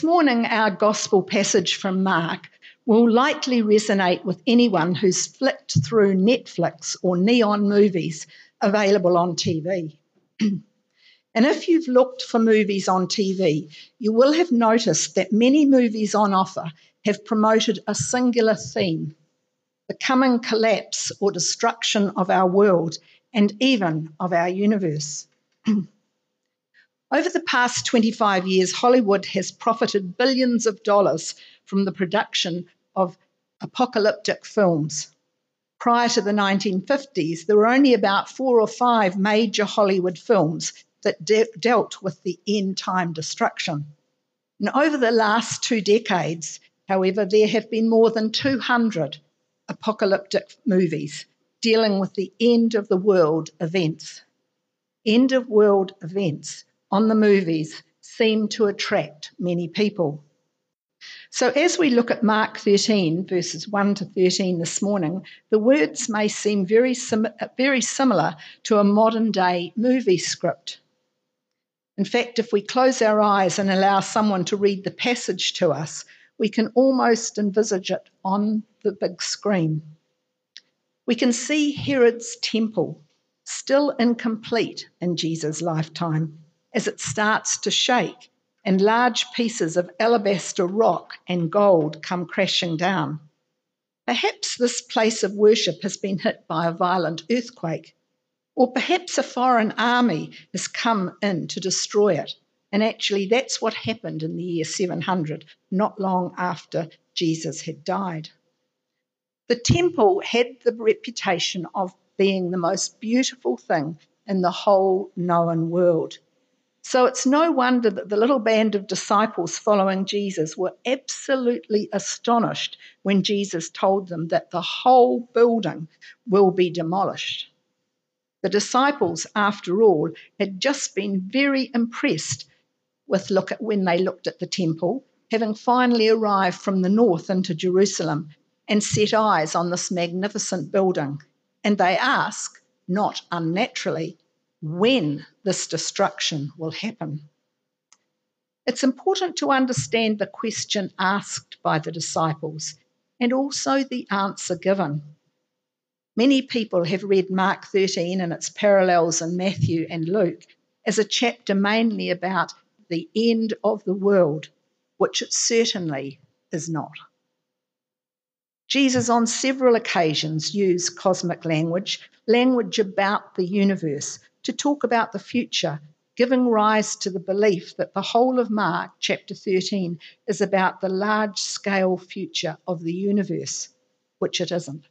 This morning, our gospel passage from Mark will likely resonate with anyone who's flicked through Netflix or Neon movies available on TV. and if you've looked for movies on TV, you will have noticed that many movies on offer have promoted a singular theme the coming collapse or destruction of our world and even of our universe. Over the past 25 years, Hollywood has profited billions of dollars from the production of apocalyptic films. Prior to the 1950s, there were only about four or five major Hollywood films that de- dealt with the end time destruction. And over the last two decades, however, there have been more than 200 apocalyptic movies dealing with the end of the world events. End of world events on the movies seem to attract many people. So, as we look at Mark 13, verses 1 to 13 this morning, the words may seem very, sim- very similar to a modern day movie script. In fact, if we close our eyes and allow someone to read the passage to us, we can almost envisage it on the big screen. We can see Herod's temple, still incomplete in Jesus' lifetime, as it starts to shake and large pieces of alabaster rock and gold come crashing down. Perhaps this place of worship has been hit by a violent earthquake, or perhaps a foreign army has come in to destroy it. And actually, that's what happened in the year 700, not long after Jesus had died. The temple had the reputation of being the most beautiful thing in the whole known world. So it's no wonder that the little band of disciples following Jesus were absolutely astonished when Jesus told them that the whole building will be demolished. The disciples, after all, had just been very impressed with look at when they looked at the temple, having finally arrived from the north into Jerusalem and set eyes on this magnificent building. And they ask, not unnaturally, when this destruction will happen. It's important to understand the question asked by the disciples and also the answer given. Many people have read Mark 13 and its parallels in Matthew and Luke as a chapter mainly about the end of the world, which it certainly is not. Jesus, on several occasions, used cosmic language, language about the universe, to talk about the future, giving rise to the belief that the whole of Mark, chapter 13, is about the large scale future of the universe, which it isn't.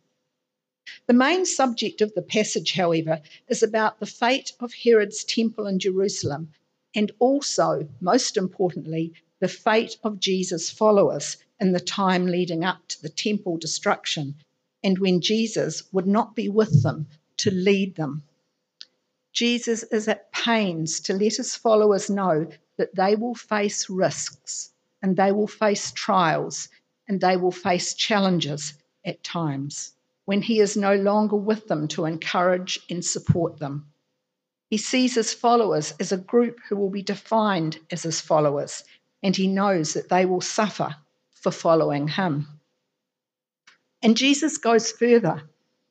The main subject of the passage, however, is about the fate of Herod's temple in Jerusalem and also, most importantly, the fate of Jesus' followers in the time leading up to the temple destruction and when Jesus would not be with them to lead them. Jesus is at pains to let his followers know that they will face risks and they will face trials and they will face challenges at times when he is no longer with them to encourage and support them. He sees his followers as a group who will be defined as his followers, and he knows that they will suffer for following him. And Jesus goes further.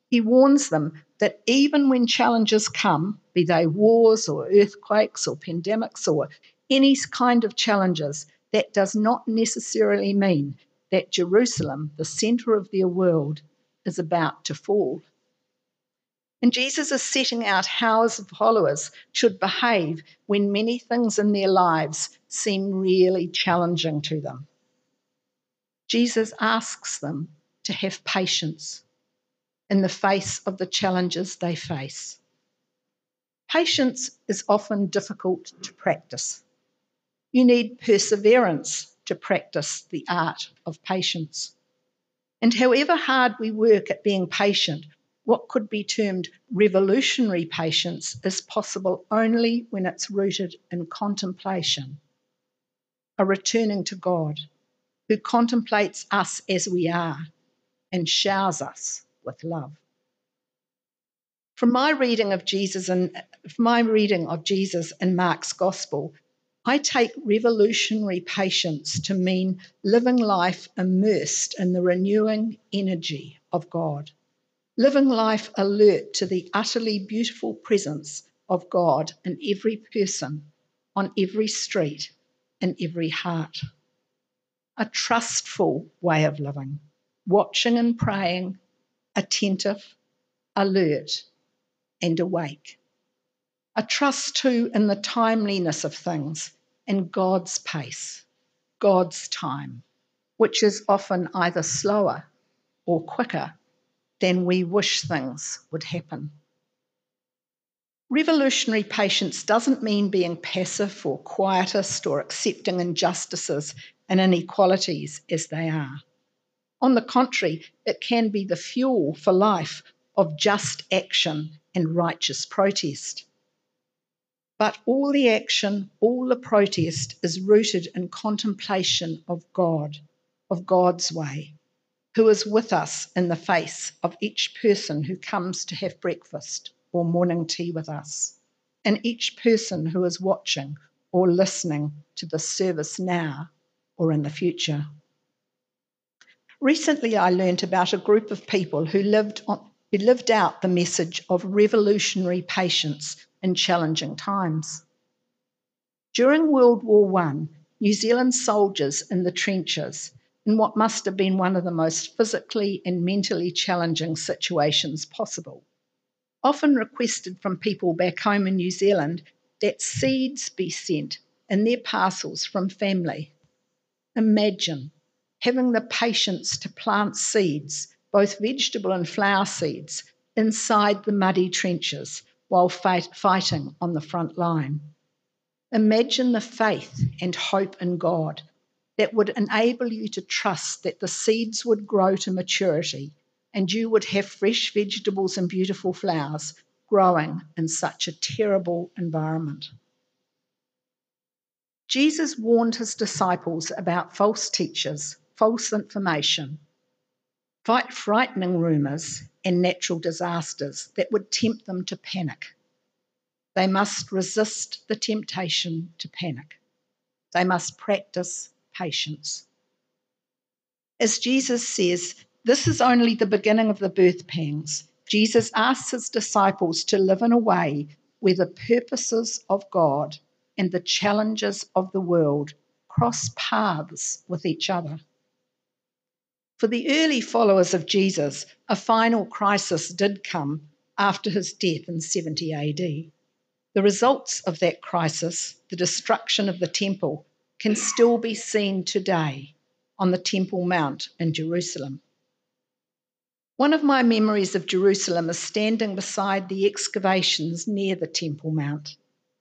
He warns them that even when challenges come, be they wars or earthquakes or pandemics or any kind of challenges, that does not necessarily mean that Jerusalem, the centre of their world, is about to fall. And Jesus is setting out how his followers should behave when many things in their lives seem really challenging to them. Jesus asks them to have patience in the face of the challenges they face. Patience is often difficult to practice. You need perseverance to practice the art of patience. And however hard we work at being patient, what could be termed revolutionary patience is possible only when it's rooted in contemplation, a returning to God who contemplates us as we are and showers us with love. From my reading of Jesus and my reading of Jesus in Mark's gospel, I take revolutionary patience to mean living life immersed in the renewing energy of God, living life alert to the utterly beautiful presence of God in every person, on every street, in every heart. A trustful way of living, watching and praying, attentive, alert, and awake. A trust too in the timeliness of things and God's pace, God's time, which is often either slower or quicker than we wish things would happen. Revolutionary patience doesn't mean being passive or quietist or accepting injustices and inequalities as they are. On the contrary, it can be the fuel for life of just action and righteous protest. But all the action, all the protest is rooted in contemplation of God, of God's way, who is with us in the face of each person who comes to have breakfast or morning tea with us, and each person who is watching or listening to the service now or in the future. Recently, I learnt about a group of people who lived, on, who lived out the message of revolutionary patience in challenging times. During World War I, New Zealand soldiers in the trenches, in what must have been one of the most physically and mentally challenging situations possible, often requested from people back home in New Zealand that seeds be sent in their parcels from family. Imagine having the patience to plant seeds, both vegetable and flower seeds, inside the muddy trenches while fight, fighting on the front line. Imagine the faith and hope in God that would enable you to trust that the seeds would grow to maturity and you would have fresh vegetables and beautiful flowers growing in such a terrible environment. Jesus warned his disciples about false teachers, false information, fight frightening rumours, and natural disasters that would tempt them to panic. They must resist the temptation to panic. They must practice patience. As Jesus says, this is only the beginning of the birth pangs. Jesus asks his disciples to live in a way where the purposes of God and the challenges of the world cross paths with each other. For the early followers of Jesus, a final crisis did come after his death in 70 AD. The results of that crisis, the destruction of the temple, can still be seen today on the Temple Mount in Jerusalem. One of my memories of Jerusalem is standing beside the excavations near the Temple Mount,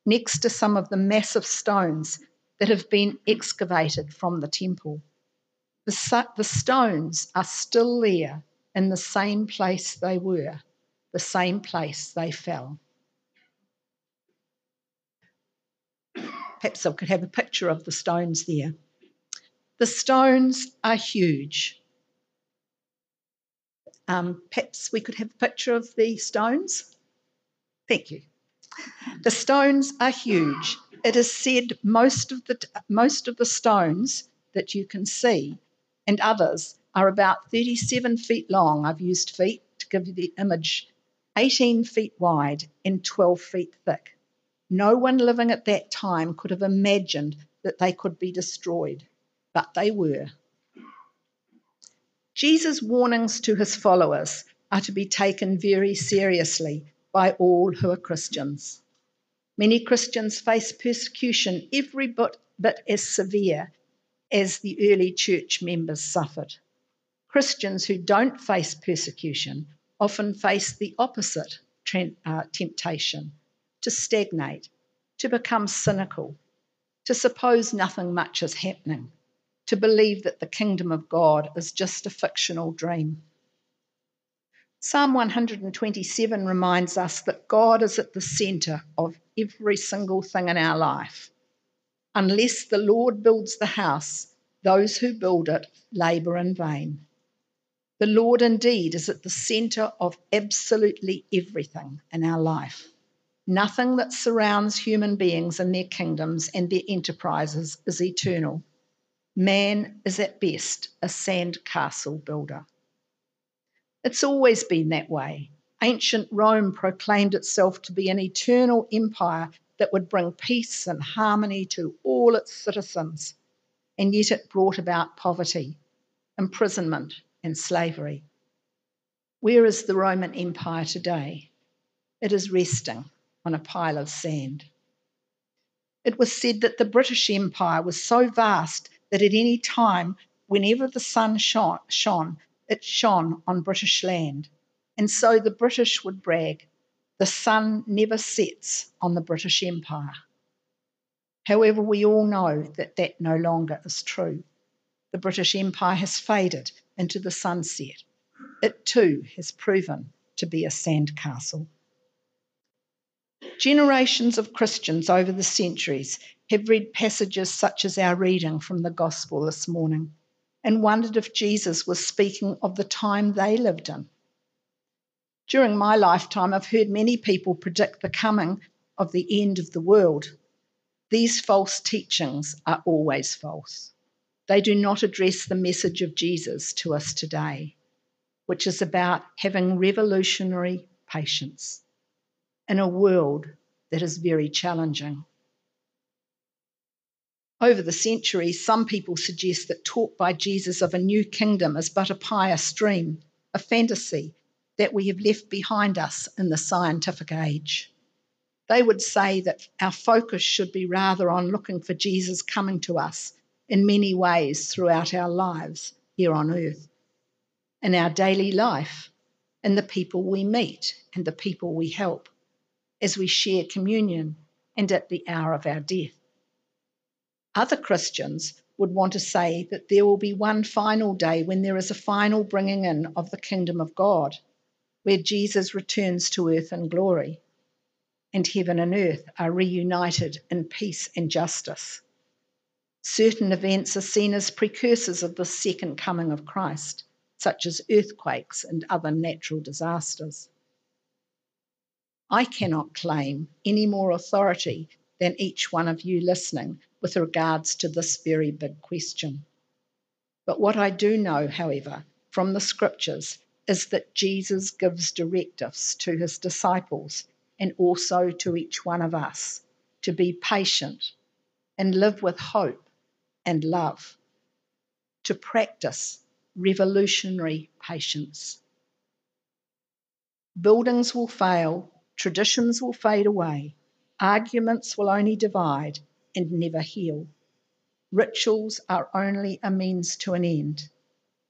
next to some of the massive stones that have been excavated from the temple. The, the stones are still there in the same place they were, the same place they fell. Perhaps I could have a picture of the stones there. The stones are huge. Um, perhaps we could have a picture of the stones. Thank you. The stones are huge. It is said most of the most of the stones that you can see and others are about 37 feet long. I've used feet to give you the image, 18 feet wide and 12 feet thick. No one living at that time could have imagined that they could be destroyed, but they were. Jesus' warnings to his followers are to be taken very seriously by all who are Christians. Many Christians face persecution every bit, bit as severe as the early church members suffered. Christians who don't face persecution often face the opposite uh, temptation to stagnate, to become cynical, to suppose nothing much is happening, to believe that the kingdom of God is just a fictional dream. Psalm 127 reminds us that God is at the centre of every single thing in our life. Unless the Lord builds the house, those who build it labour in vain. The Lord indeed is at the centre of absolutely everything in our life. Nothing that surrounds human beings and their kingdoms and their enterprises is eternal. Man is at best a sand castle builder. It's always been that way. Ancient Rome proclaimed itself to be an eternal empire that would bring peace and harmony to all its citizens, and yet it brought about poverty, imprisonment, and slavery. Where is the Roman Empire today? It is resting on a pile of sand. It was said that the British Empire was so vast that at any time, whenever the sun shone, shone, it shone on British land. And so the British would brag, the sun never sets on the British Empire. However, we all know that that no longer is true. The British Empire has faded into the sunset. It too has proven to be a sandcastle. Generations of Christians over the centuries have read passages such as our reading from the Gospel this morning and wondered if Jesus was speaking of the time they lived in. During my lifetime, I've heard many people predict the coming of the end of the world. These false teachings are always false. They do not address the message of Jesus to us today, which is about having revolutionary patience in a world that is very challenging. Over the centuries, some people suggest that talk by Jesus of a new kingdom is but a pious dream, a fantasy that we have left behind us in the scientific age. They would say that our focus should be rather on looking for Jesus coming to us in many ways throughout our lives here on earth, in our daily life, in the people we meet and the people we help as we share communion and at the hour of our death. Other Christians would want to say that there will be one final day when there is a final bringing in of the kingdom of God, where Jesus returns to earth in glory, and heaven and earth are reunited in peace and justice. Certain events are seen as precursors of the second coming of Christ, such as earthquakes and other natural disasters. I cannot claim any more authority than each one of you listening with regards to this very big question. But what I do know, however, from the scriptures is that Jesus gives directives to his disciples and also to each one of us to be patient and live with hope and love, to practice revolutionary patience. Buildings will fail Traditions will fade away, arguments will only divide and never heal. Rituals are only a means to an end.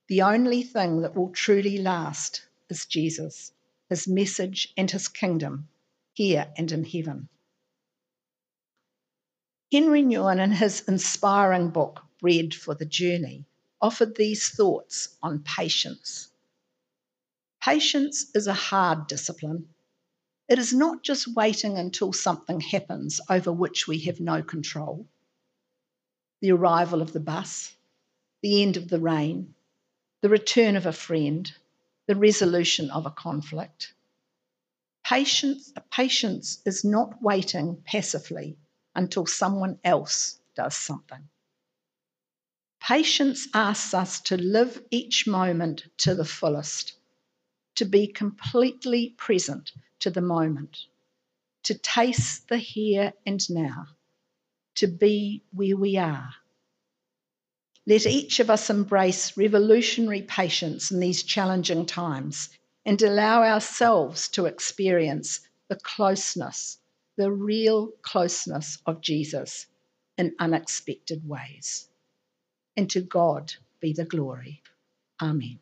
The only thing that will truly last is Jesus, his message, and his kingdom here and in heaven. Henri Nouwen, in his inspiring book, Bread for the Journey, offered these thoughts on patience. Patience is a hard discipline it is not just waiting until something happens over which we have no control. The arrival of the bus, the end of the rain, the return of a friend, the resolution of a conflict. Patience, patience is not waiting passively until someone else does something. Patience asks us to live each moment to the fullest, to be completely present to the moment, to taste the here and now, to be where we are. Let each of us embrace revolutionary patience in these challenging times and allow ourselves to experience the closeness, the real closeness of Jesus in unexpected ways. And to God be the glory. Amen.